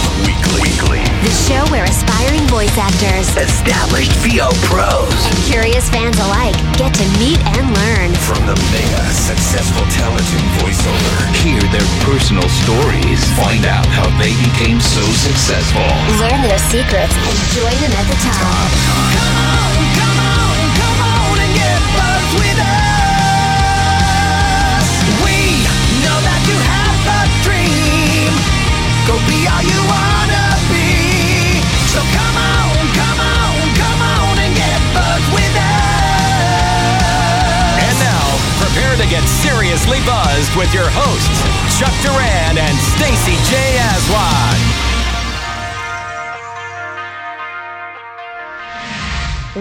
Buzz Weekly. The show where aspiring voice actors Established VO pros and curious fans alike get to meet and learn. from the mega successful talent in voiceover. Hear their personal stories. Find out how they became so successful. Learn their secrets and join them at the top. We Go be all you wanna be. So come on, come on, come on and get buzzed with us. And now, prepare to get seriously buzzed with your hosts, Chuck Duran and Stacey J. Aswad.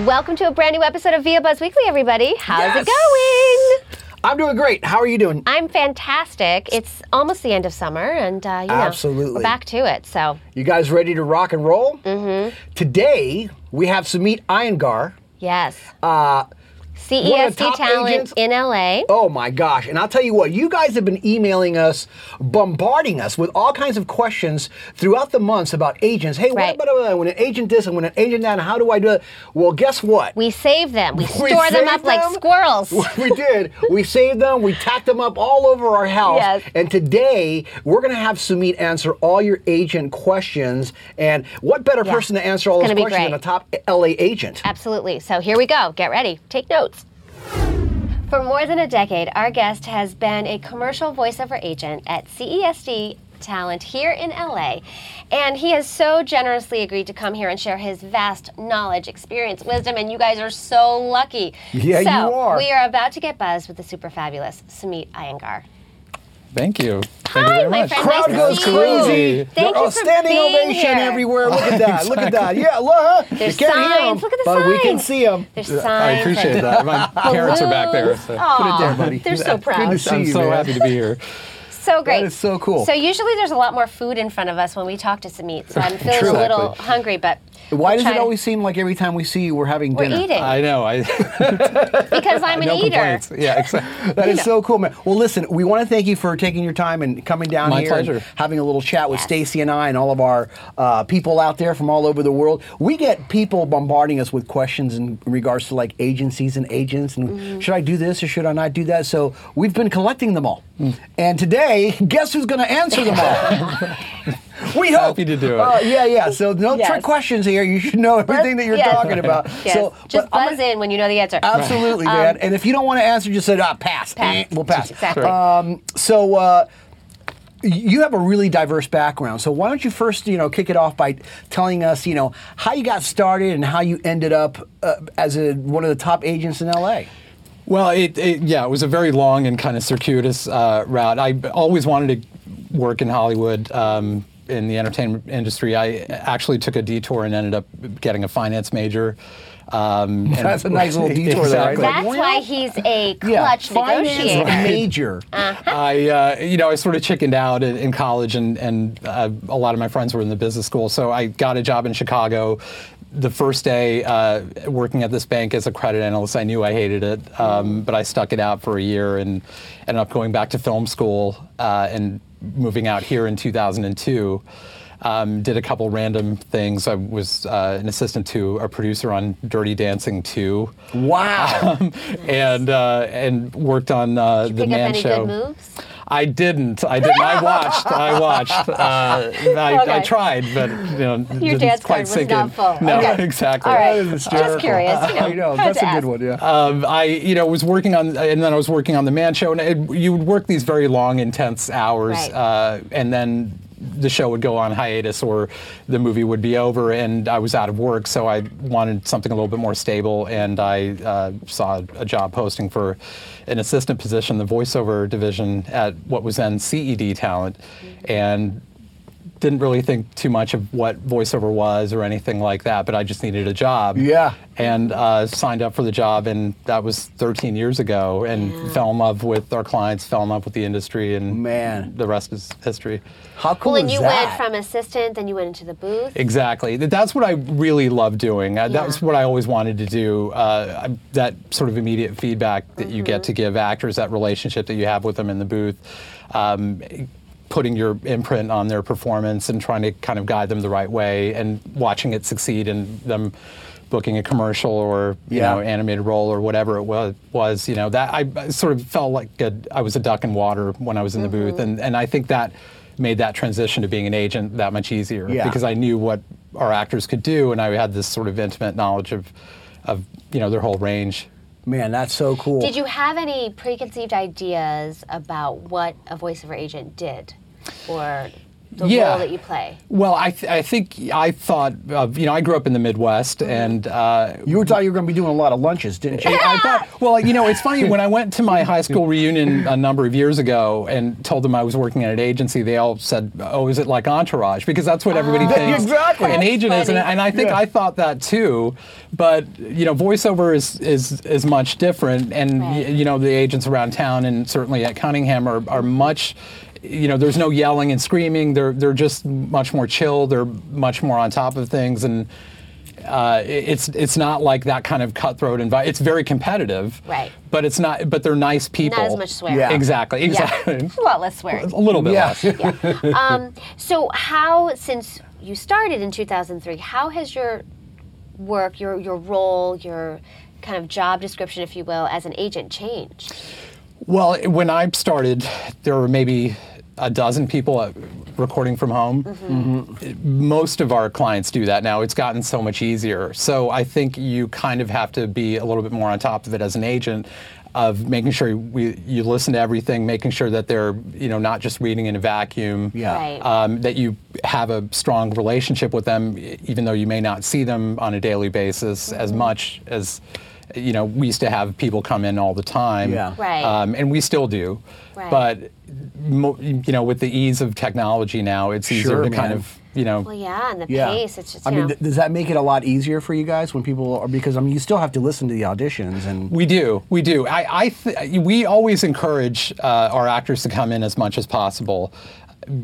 Welcome to a brand new episode of VO Buzz Weekly, everybody. How's Yes. it going? I'm doing great. How are you doing? I'm fantastic. It's almost the end of summer, and uh, you know, Absolutely. we're back to it. So, You guys ready to rock and roll? Mm-hmm. Today we have Sumit Iyengar. yes, Uh, one of the CESD talent agents- in LA. oh my gosh! And I'll tell you what, you guys have been emailing us, bombarding us with all kinds of questions throughout the months about agents. Hey, Right. what about uh, when an agent this and when an agent that? And how do I do it? Well, guess what? We save them. We, We store them up like squirrels. we did. We saved them. We tacked them up all over our house. Yes. And today we're going to have Sumit answer all your agent questions. And what better Yeah. person to answer all those questions than a top LA agent? Absolutely. So here we go. Get ready. Take notes. For more than a decade, our guest has been a commercial voiceover agent at CESD Talent here in LA. And he has so generously agreed to come here and share his vast knowledge, experience, wisdom, and you guys are so lucky. Yeah, so, you are. We are about to get buzzed with the super fabulous Sumit Iyengar. Thank you. Thank Hi, you very my much. friend. Crowd Nice to goes see you. crazy. Thank Oh, you for standing being ovation here. everywhere. Look at that. Look at that. Yeah, look. huh? There's you can't hear signs. 'em, Look at the but we can signs. see them. There's signs. I appreciate and that. My parents are back there. So. Aw, Put it there, buddy. They're so proud. Good to see I'm you, so man. happy to be here. So great. is so cool. So usually there's a lot more food in front of us when we talk to Sumit. So I'm feeling True. a little Exactly. hungry, but Why does try it always seem like every time we see you, we're having we're dinner? eating I know. I because I'm an no eater. complaints. Yeah, exactly. That is so cool, man. Well, listen, we want to thank you for taking your time and coming down My here pleasure. and having a little chat with Yes. Stacey and I and all of our uh, people out there from all over the world. We get people bombarding us with questions in regards to like agencies and agents and Mm-hmm. should I do this or should I not do that? So we've been collecting them all. And today, guess who's going to answer them all? we hope. Happy to do it. Uh, yeah, yeah. So no Yes. trick questions here. You should know everything that you're Yes. talking about. Yes. So, Just buzz gonna- in when you know the answer. Absolutely, man. And if you don't want to answer, just say, ah, pass. Pass. Eh, we'll pass. Exactly. Um, so, uh, you have a really diverse background. So why don't you first, you know, kick it off by telling us, you know, how you got started and how you ended up uh, as a, one of the top agents in LA. Well, it, it yeah, it was a very long and kind of circuitous uh, route. I always wanted to work in Hollywood. Um, in the entertainment industry, I actually took a detour and ended up getting a finance major. Um, and- That's a nice little detour there, right? Exactly. Like, That's why he's a clutch finance negotiator. major. I, uh, you know, I sort of chickened out in, in college, and and uh, a lot of my friends were in the business school, so I got a job in Chicago. The first day uh, working at this bank as a credit analyst, I knew I hated it, um, but I stuck it out for a year and ended up going back to film school uh, and moving out here in 2002. Um, did a couple random things. I was uh, an assistant to a producer on Dirty Dancing 2 Wow. and uh, and worked on uh, the Pick up Man any Show. I didn't. I didn't. I watched. I watched. Uh, I, Okay. I tried, but you know, Your didn't quite card was sink not in. full. No, Okay. exactly. All right. Just curious. You know, I know. That's a good one, yeah. Um, I, you know, was working on, and then I was working on the Man Show, and it, you would work these very long, intense hours, Right. uh, and then the show would go on hiatus or the movie would be over, and I was out of work, so I wanted something a little bit more stable, and I uh, saw a job posting for an assistant position, the voiceover division at what was then CED Talent, and didn't really think too much of what voiceover was or anything like that, but I just needed a job. Yeah. And uh, signed up for the job, and that was 13 years ago, and fell in love with our clients, fell in love with the industry, and Man. the rest is history. How cool Well, and is you that? went from assistant, then you went into the booth. Exactly. That's what I really love doing. Uh, Yeah. That was what I always wanted to do. Uh, that sort of immediate feedback that you Mm-hmm. get to give actors, that relationship that you have with them in the booth. Um, putting your imprint on their performance and trying to kind of guide them the right way and watching it succeed and them booking a commercial or you Yeah. know animated role or whatever it was was you know that I, sort of felt like a, I was a duck in water when I was in the booth mm-hmm. and and I think that made that transition to being an agent that much easier Yeah. because I knew what our actors could do and I had this sort of intimate knowledge of of you know their whole range Man, that's so cool. Did you have any preconceived ideas about what a voiceover agent did, or the Yeah. role that you play? Well, I, th- I think I thought of, you know, I grew up in the Midwest and uh, you were thought you were going to be doing a lot of lunches, didn't you? I thought, well, you know, it's funny when I went to my high school reunion a number of years ago and told them I was working at an agency, they all said, "Oh, is it like Entourage?" Because that's what everybody thinks Exactly. an agent is, and, funny. and I think Yeah. I thought that too. But you know, voiceover is is is much different, and y- Right. you know, the agents around town and certainly at Cunningham are are much. You know, there's no yelling and screaming. They're they're just much more chill. They're much more on top of things, and uh, it's it's not like that kind of cutthroat environment. It's very competitive, Right. But it's not. But they're nice people. Not as much swearing. Yeah. Exactly. Exactly. Yeah, a lot less swearing. A little bit Yeah. less. um, so how, since you started in 2003, how has your work, your your role, your kind of job description, if you will, as an agent changed? Well, when I started, there were maybe a dozen people uh, recording from home. Most of our clients do that now. It's gotten so much easier. So I think you kind of have to be a little bit more on top of it as an agent of making sure we, you listen to everything, making sure that they're you know not just reading in a vacuum. Yeah. Right. Um, that you have a strong relationship with them, even though you may not see them on a daily basis as much as, you know, we used to have people come in all the time. Yeah. Right. Um, and we still do. Right. But, mo- you know, with the ease of technology now, it's easier Sure, to kind of, you know, Well, yeah, and the Yeah. pace. It's just I mean, know. th- does that make it a lot easier for you guys when people are because I mean, you still have to listen to the auditions and We do, we do. I, I th- we always encourage uh, our actors to come in as much as possible,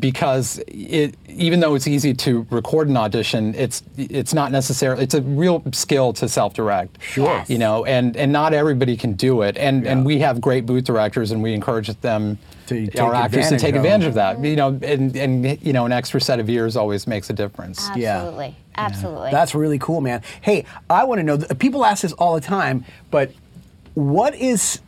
because it, even though it's easy to record an audition, it's it's not necessarily. It's a real skill to self-direct. Sure. You know, and and not everybody can do it. And Yeah. and we have great booth directors, and we encourage them. To take our actors to advantage take of advantage of that, you know, and, and you know, an extra set of ears always makes a difference. Yeah. Absolutely. Absolutely. That's really cool, man. Hey, I want to know. People ask this all the time, but what is?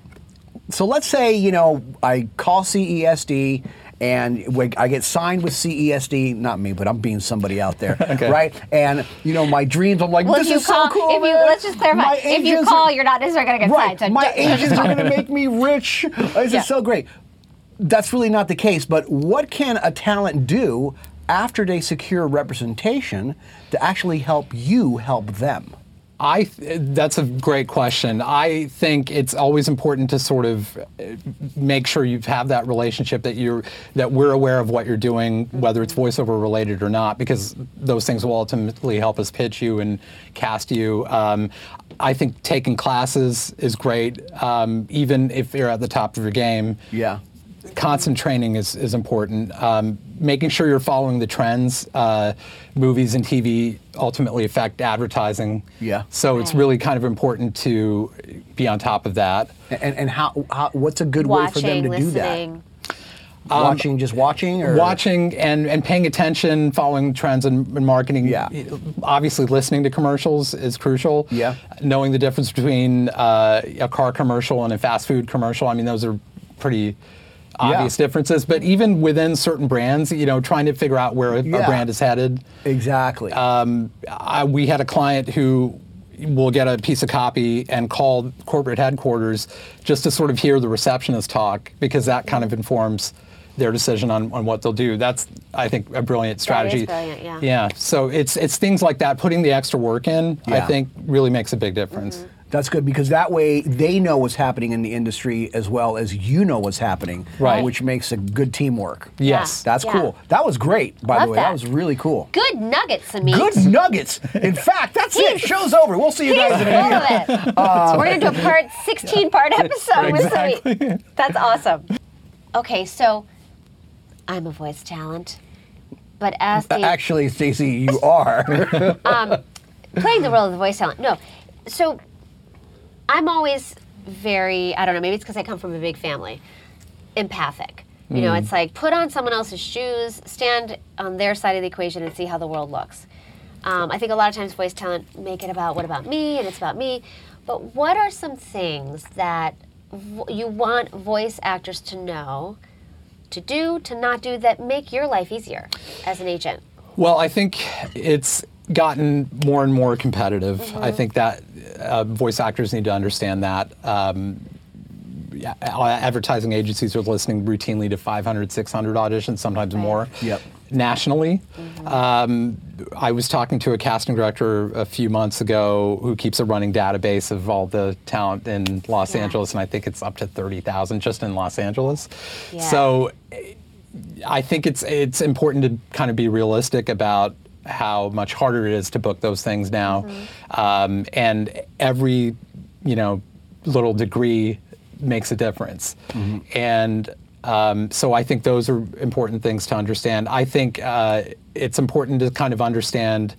So let's say you know I call CESD and I get signed with CESD. Not me, but I'm being somebody out there, right? And you know my dreams. I'm like, well, this if you is call, so cool. if you let's just clarify, My if you agents call, are- you're not necessarily going to get Right, signed. So my don't- agents are going to make me rich. This Yeah. is so great. That's really not the case. But what can a talent do after they secure representation to actually help you help them? I th- that's a great question. I think it's always important to sort of uh, make sure you have that relationship that you're that we're aware of what you're doing, whether it's voiceover related or not, because those things will ultimately help us pitch you and cast you. Um, I think taking classes is great, um, even if you're at the top of your game Yeah. Constant training is, is important. Um, making sure you're following the trends. Uh, movies and TV ultimately affect advertising. Yeah. So it's really kind of important to be on top of that. And, and how, how what's a good way for them watching, to do that? listening. watching, just watching, or Watching and, and paying attention, following trends in, in marketing. Yeah. Obviously, listening to commercials is crucial. Yeah. Knowing the difference between uh, a car commercial and a fast food commercial. I mean, those are pretty obvious differences. But even within certain brands, you know, trying to figure out where a, Yeah. a brand is headed. exactly. Um, I, we had a client who will get a piece of copy and call corporate headquarters just to sort of hear the receptionist talk because that kind of informs their decision on, on what they'll do. That's, I think, a brilliant strategy. brilliant, yeah. Yeah. So it's it's things like that. Putting the extra work in, I think, really makes a big difference. That's good because that way they know what's happening in the industry as well as you know what's happening, Right. which makes a good teamwork. Yes. That's Yeah. cool. That was great, by Love the way. That. that. was really cool. Good nuggets, Amit. Good nuggets. In fact, that's it. Show's over. We'll see you guys in a minute. Uh, of. We're going to do a part 16 part episode with Exactly. That's awesome. Okay, so I'm a voice talent, but as uh, the Actually, Stacey, you are. Um, playing the role of the voice talent. No, so I'm always very I don't know. Maybe it's because I come from a big family, empathic. You know, it's like put on someone else's shoes, stand on their side of the equation, and see how the world looks. Um, I think a lot of times voice talent make it about what about me and it's about me. But what are some things that vo- you want voice actors to know, to do, to not do that make your life easier as an agent? Well, I think it's gotten more and more competitive. I think that uh, voice actors need to understand that. Um, yeah, uh, advertising agencies are listening routinely to 500, 600 auditions, sometimes more. Yep. Nationally, um, I was talking to a casting director a few months ago who keeps a running database of all the talent in Los Yeah. Angeles, and I think it's up to 30,000 just in Los Angeles. Yeah. So I think it's it's important to kind of be realistic about how much harder it is to book those things now, um, and every you know little degree makes a difference, and. Um, so I think those are important things to understand. I think uh, it's important to kind of understand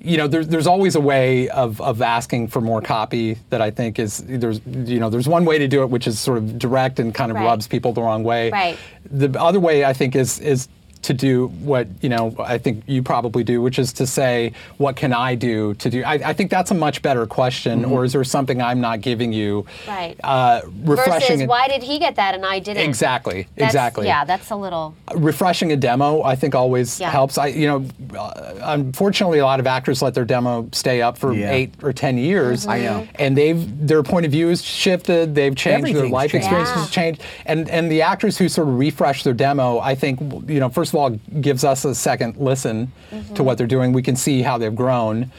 you know, there's there's always a way of, of asking for more copy that I think is there's you know there's one way to do it which is sort of direct and kind of Right. rubs people the wrong way. Right. The other way I think is is to do what you know I think you probably do, which is to say what can I do to do. I, I think that's a much better question. Or is there something I'm not giving you? Right. Uh, refreshing. Versus it- why did he get that and I didn't? Exactly. That's- exactly Yeah, that's a little. refreshing a demo i think always Yeah. helps i you know uh, unfortunately a lot of actors let their demo stay up for Yeah. eight or ten years I know. and they've their point of view has shifted they've changed their life changed. experience Yeah. has changed and and the actors who sort of refresh their demo i think you know first of all gives us a second listen Mm-hmm. to what they're doing we can see how they've grown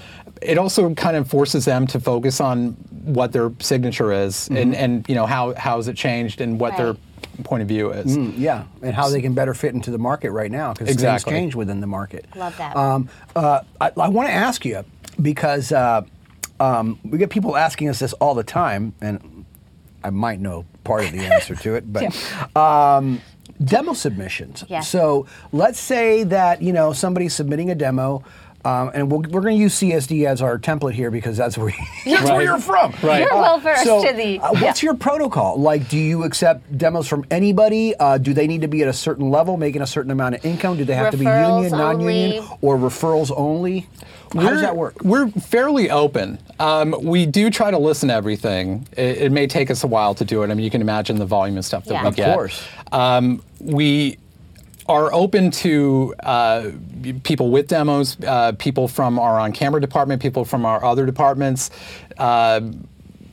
it also kind of forces them to focus on what their signature is and and you know how how has it changed and what their point of view is Yeah, and how they can better fit into the market right now because Exactly. things change within the market. Love that. Um, uh, I, I want to ask you because uh, um, we get people asking us this all the time, and I might know part of the answer to it, but. Um, Demo submissions. Yes. So let's say that you know somebody's submitting a demo, um, and we'll, we're going to use CSD as our template here because that's where, that's where you're from. Right. You're well versed so, to the. uh, what's your protocol? Like, do you accept demos from anybody? Uh, do they need to be at a certain level, making a certain amount of income? Do they have to be union, non-union, or referrals only? How We're- that work? We're fairly open. Um, we do try to listen to everything. It, it may take us a while to do it. I mean, you can imagine the volume of stuff that Yeah. we Of get. Of course. Um, we are open to uh, people with demos, uh, people from our on-camera department, people from our other departments. Uh,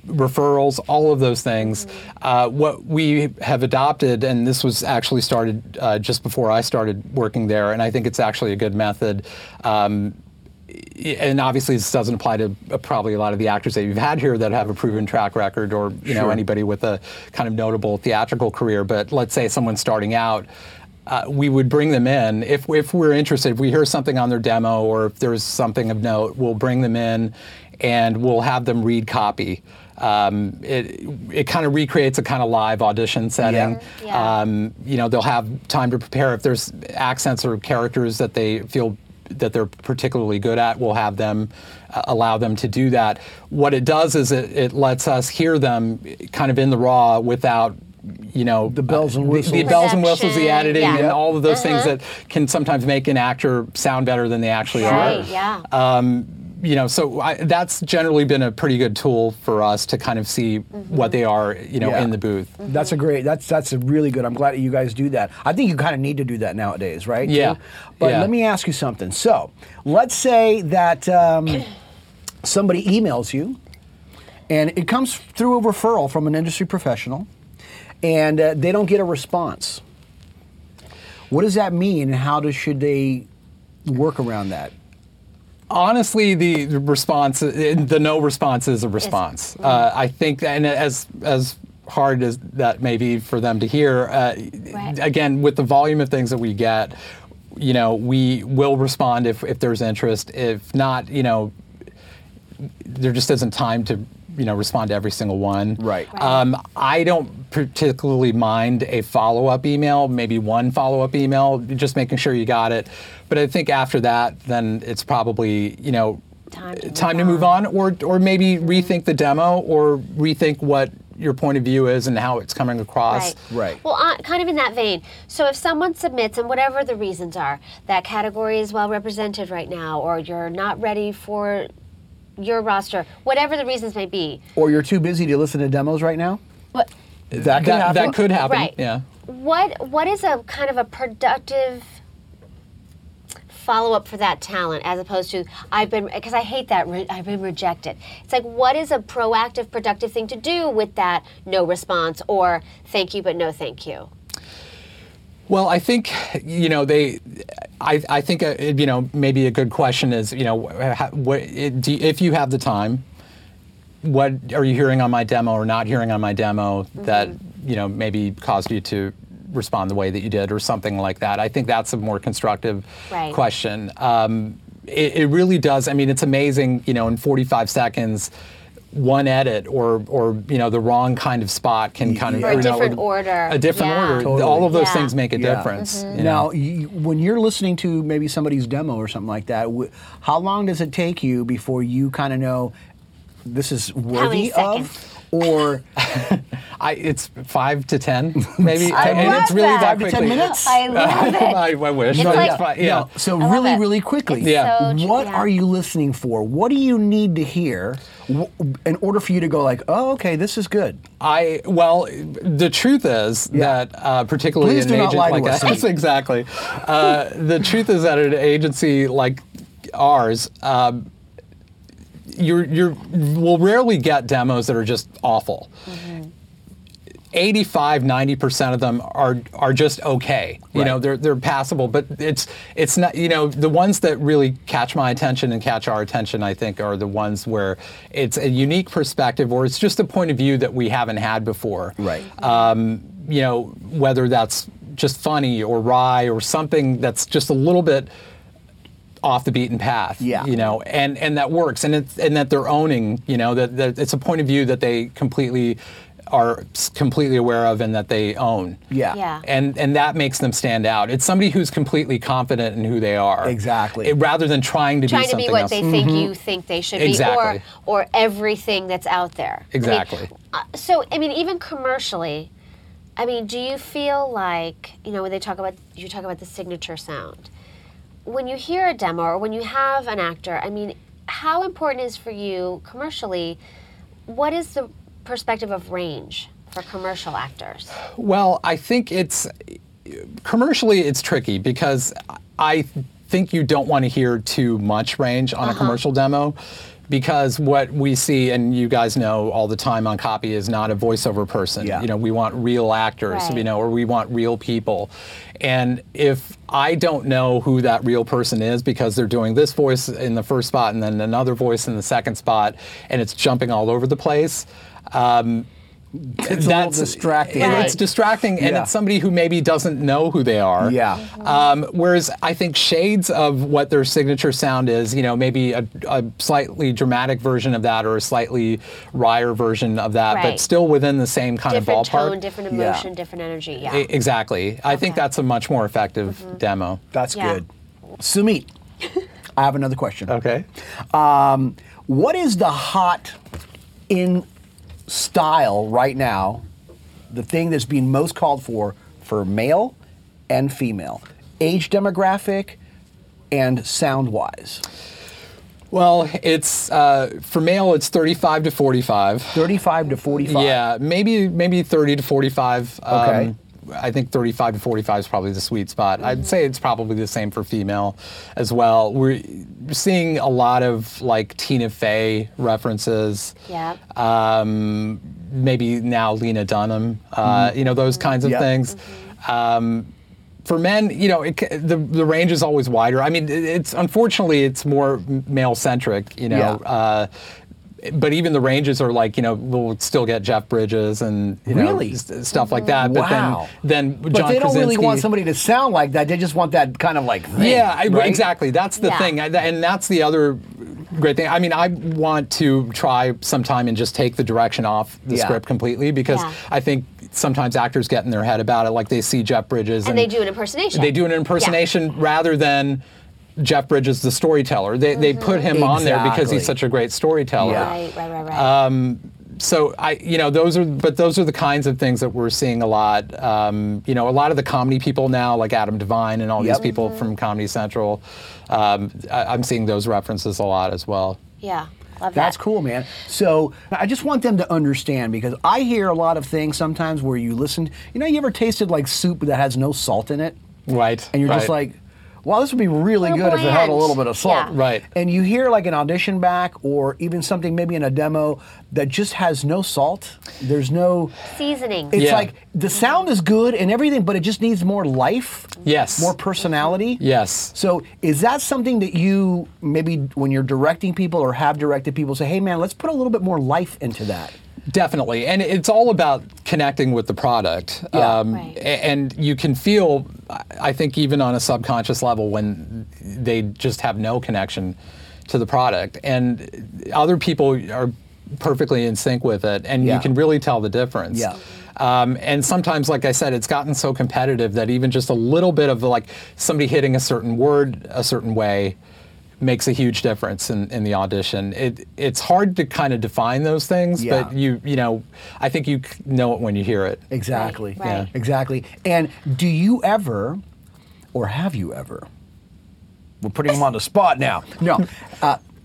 referrals, all of those things. Uh, what we have adopted, and this was actually started uh, just before I started working there, and I think it's actually a good method. Um, and obviously this doesn't apply to uh, probably a lot of the actors that you've had here that have a proven track record or you know Sure. anybody with a kind of notable theatrical career. But let's say someone's starting out uh, we would bring them in. If, if we're interested if we hear something on their demo or if there's something of note we'll bring them in and we'll have them read copy. Um, it, it kind of recreates a kind of live audition setting. Yeah. um, you know they'll have time to prepare. If there's accents or characters that they feel that they're particularly good at we'll have them uh, allow them to do that what it does is it, it lets us hear them kind of in the raw without you know the bells and whistles, the, whistles. bells and whistles the Production, editing yeah. and all of those things that can sometimes make an actor sound better than they actually are yeah. um, you know, so I, that's generally been a pretty good tool for us to kind of see Mm-hmm. what they are, you know, Yeah. in the booth. That's a great. That's that's a really good. I'm glad that you guys do that. I think you kind of need to do that nowadays, right? Yeah. too? But Yeah. let me ask you something. So, let's say that um, somebody emails you, and it comes through a referral from an industry professional, and uh, they don't get a response. What does that mean, and how does, should they work around that? Honestly, the response, the no response is a response. Uh, I think, and as as hard as that may be for them to hear, uh, Right. again, with the volume of things that we get, you know, we will respond if if there's interest. If not, you know, there just isn't time to you know respond to every single one. Right. Right. Um, I don't particularly mind a follow-up email, maybe one follow-up email, just making sure you got it. But I think after that, then it's probably you know Time to time move to move on, or or maybe rethink the demo, or rethink what your point of view is and how it's coming across. Right. Right. Well, uh, kind of in that vein. So if someone submits, and whatever the reasons are, that category is well represented right now, or you're not ready for your roster, whatever the reasons may be. Or you're too busy to listen to demos right now? What? That could That, happen. that could happen. Right. Yeah. What What is a kind of a productive follow up for that talent as opposed to I've been because I hate that re- I've been rejected. It's like what is a proactive, productive thing to do with that no response or thank you but no thank you. Well, I think you know they. I, I think uh, you know maybe a good question is you know ha- what it, do if you have the time, what are you hearing on my demo or not hearing on my demo that you know maybe caused you to respond the way that you did or something like that. I think that's a more constructive Right. question. Um, it, it really does. I mean, it's amazing. You know, in 45 seconds. One edit or, or you know, the wrong kind of spot can kind of Or a you know, different order. A different Yeah. order. Totally. All of those Yeah. things make a Yeah. difference. Mm-hmm. you know? Now, you, when you're listening to maybe somebody's demo or something like that, wh- how long does it take you before you kind of know this is worthy of? Or I, it's five to ten, maybe, I and love it's really that. that Five to 10 quickly. minutes? I love it. I, I wish. It's but like- it's fine, yeah. No, so love really, it. really quickly, It's Yeah. so tr- what yeah. are you listening for? What do you need to hear w- in order for you to go like, oh, okay, this is good? I well, the truth is Yeah. that uh, particularly Please an do not agent lie to like us. us, exactly. Uh, the truth is that an agency like ours. Um, you're, you're, will rarely get demos that are just awful. 85 90% of them are are just okay you know they're they're passable but it's it's not you know the ones that really catch my attention and catch our attention I think are the ones where it's a unique perspective or it's just a point of view that we haven't had before Right. um, you know whether that's just funny or wry or something that's just a little bit off the beaten path Yeah. you know and and that works and it's and that they're owning you know that, that it's a point of view that they completely are completely aware of and that they own Yeah. Yeah. and and that makes them stand out it's somebody who's completely confident in who they are Exactly. It- rather than trying to trying be to be what else they think you think they should Exactly. be or or everything that's out there. I mean, Exactly. uh, so I mean even commercially I mean do you feel like you know when they talk about you talk about the signature sound when you hear a demo or when you have an actor I mean how important is for you commercially what is the perspective of range for commercial actors? Well, I think it's commercially it's tricky because I think you don't want to hear too much range on a Uh-huh. commercial demo because what we see and you guys know all the time on copy is not a voiceover person. Yeah. You know, we want real actors, Right. you know, or we want real people. And if I don't know who that real person is because they're doing this voice in the first spot and then another voice in the second spot and it's jumping all over the place, um, It's a little distracting. and Right. It's distracting, and Yeah. it's somebody who maybe doesn't know who they are. Yeah. Um, whereas I think shades of what their signature sound is, you know, maybe a, a slightly dramatic version of that or a slightly wryer version of that, Right. but still within the same kind different of ballpark. tone, different Yeah. emotion, different energy. Yeah. E- exactly. I think that's a much more effective demo. That's Yeah. good. Sumit, I have another question. Okay. Um, what is the hot in style right now? The thing that's being most called for for male and female, age demographic, and sound wise. Well, it's uh, for male, it's 35 to 45. 35 to 45. Yeah, maybe maybe 30 to 45. Okay. I think 35 to 45 is probably the sweet spot. I'd say it's probably the same for female as well. We're seeing a lot of like Tina Fey references. Yeah. Um, maybe now Lena Dunham. Uh, You know those kinds of Yep. things. Um, for men, you know, it, the the range is always wider. I mean, it's unfortunately it's more male centric. You know. Yeah. Uh, but even the ranges are like you know we'll still get Jeff Bridges and you know Really? s- stuff like that. But Wow. then then But they don't really want somebody to sound like that. They just want that kind of like thing. yeah, I, right? exactly. That's the Yeah. thing, I, and that's the other great thing. I mean, I want to try sometime and just take the direction off the Yeah. script completely because Yeah. I think sometimes actors get in their head about it, like they see Jeff Bridges and they do an impersonation. they do an impersonation rather than Jeff Bridges, the storyteller. They, they put him on there because he's such a great storyteller. Yeah. Right, right, right, right. so I, you know, those are, but those are the kinds of things that we're seeing a lot. Um, you know, a lot of the comedy people now, like Adam Devine and all Yep. these people from Comedy Central, um, I, I'm seeing those references a lot as well. Yeah, love that. That's cool, man. So I just want them to understand because I hear a lot of things sometimes where you listen. You know, you ever tasted like soup that has no salt in it, Right. and you're just like, "Wow, this would be really Little good if it had a little bit of salt." Yeah. Right. And you hear like an audition back or even something maybe in a demo that just has no salt. There's no. Seasoning. It's Yeah. like the sound is good and everything, but it just needs more life. Yes. More personality. Yes. So is that something that you maybe when you're directing people or have directed people say, hey man, let's put a little bit more life into that? Definitely, and it's all about connecting with the product. Yeah. Right. And you can feel, I think, even on a subconscious level, when they just have no connection to the product, and other people are perfectly in sync with it, and Yeah. you can really tell the difference. Yeah. Um, and sometimes, like I said, it's gotten so competitive that even just a little bit of like somebody hitting a certain word a certain way makes a huge difference in, in the audition. It, it's hard to kind of define those things, Yeah. but you you know, I think you know it when you hear it. Exactly. Right, right. Exactly. And do you ever, or have you ever? We're putting them on the spot now. No. Uh, wh- y-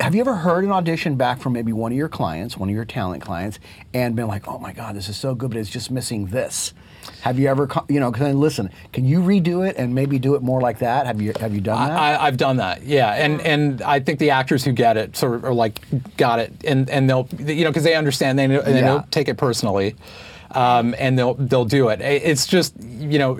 have you ever heard an audition back from maybe one of your clients, one of your talent clients, and been like, "Oh my God, this is so good, but it's just missing this." Have you ever, you know, can listen? Can you redo it and maybe do it more like that? Have you have you done that? I, I've done that, yeah, and and I think the actors who get it sort of are like got it, and and they'll you know because they understand they know, they Yeah. don't take it personally, um, and they'll they'll do it. It's just you know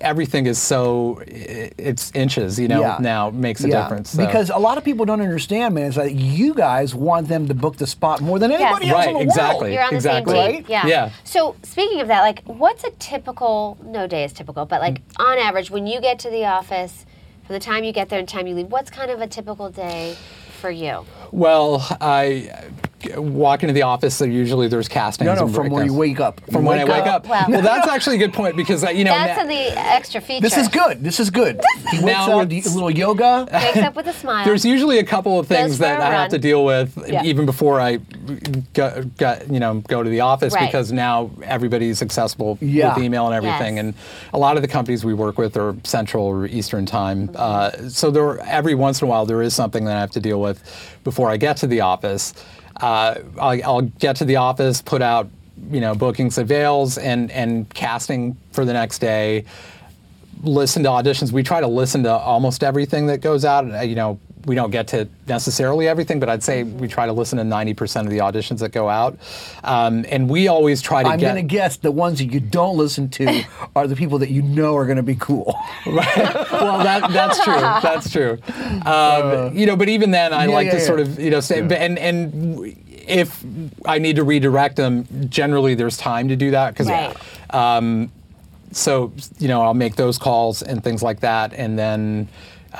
everything is so it's inches you know Yeah. now makes a Yeah. difference so. Because a lot of people don't understand, man. It's like you guys want them to book the spot more than anybody else Right, in the exactly. world. You're on Exactly. the same team. Right? Yeah. Yeah. So speaking of that, like, what's a typical? No day is typical, but like on average, when you get to the office, from the time you get there and the time you leave, what's kind of a typical day for you? Well, I uh, walk into the office. So usually there's castings. No, no, from where you wake up. From You when I wake up. Well- Well, that's actually a good point because uh, you know That's na- the extra feature. This is good. This is good. He wakes Now up, it's- a little yoga. Wakes up with a smile. There's usually a couple of things Goes for that a I have to deal with Yeah. even before I go, go, you know, go to the office Right. because now everybody's accessible Yeah. with email and everything. Yes. And a lot of the companies we work with are Central or Eastern time. Uh, so there, every once in a while, there is something that I have to deal with before I get to the office. Uh, I'll, I'll get to the office, put out, you know, bookings avails and and casting for the next day listen to auditions. We try to listen to almost everything that goes out. You know, we don't get to necessarily everything, but I'd say we try to listen to 90% of the auditions that go out. Um, and we always try to I'm get. going to guess the ones that you don't listen to are the people that you know are going to be cool. right. well, that, that's true. That's true. Um, you know, but even then, I Uh, yeah, like yeah, to yeah. sort of, you know, say, but- and and w- if I need to redirect them, generally there's time to do that because. Right. so you know I'll make those calls and things like that, and then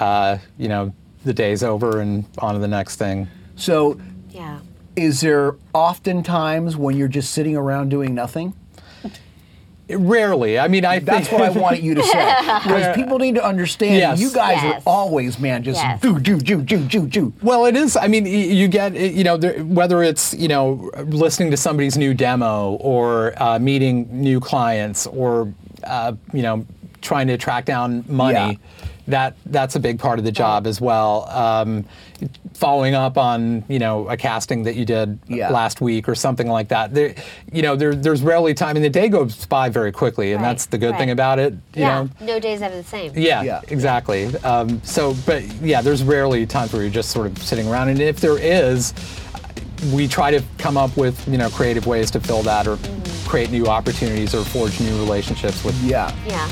uh, you know the day's over and on to the next thing. So, yeah. is there often times when you're just sitting around doing nothing? Rarely, I mean, I That's what I wanted you to say. Because people need to understand Yes. you guys Yes. are always, man, just Yes. do, do, do, do, do, do. Well, it is. I mean, you get you know whether it's you know listening to somebody's new demo or uh, meeting new clients or uh, you know trying to track down money. Yeah. That that's a big part of the job as well. Um, following up on you know a casting that you did Yeah. last week or something like that. There, you know, there, there's rarely time, and the day goes by very quickly, and Right, that's the good thing about it. You yeah. know, No days ever the same. yeah, Yeah. exactly. Um, so, but yeah, there's rarely times where you're just sort of sitting around, and if there is, we try to come up with you know creative ways to fill that or create new opportunities or forge new relationships with. Yeah. Yeah.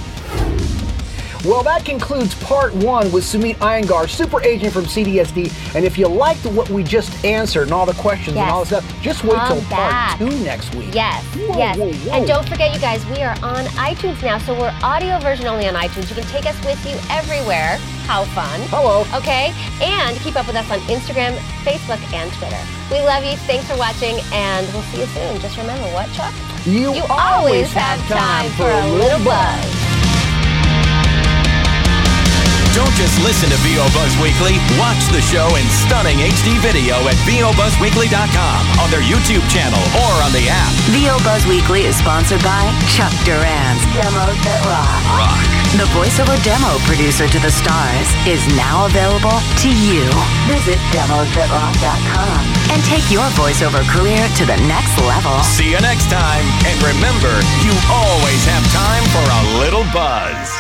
Well, that concludes part one with Sumit Iyengar, super agent from CESD. And if you liked what we just answered and all the questions and all this stuff, just wait Come till part two next week. Yes, Whoa, yes. whoa, whoa. And don't forget, you guys, we are on iTunes now, so we're audio version only on iTunes. You can take us with you everywhere. How fun. Hello. Okay? And keep up with us on Instagram, Facebook, and Twitter. We love you. Thanks for watching, and we'll see you soon. Just remember what, Chuck? You, You always have time for a little buzz. Don't Don't just listen to VO Buzz Weekly. Watch the show in stunning HD video at VOBuzzWeekly.com, on their YouTube channel, or on the app. VO Buzz Weekly is sponsored by Chuck Duran's Demos That Rock. Rock. The voiceover demo producer to the stars is now available to you. Visit demosthatrock.com and take your voiceover career to the next level. See you next time. And remember, you always have time for a little buzz.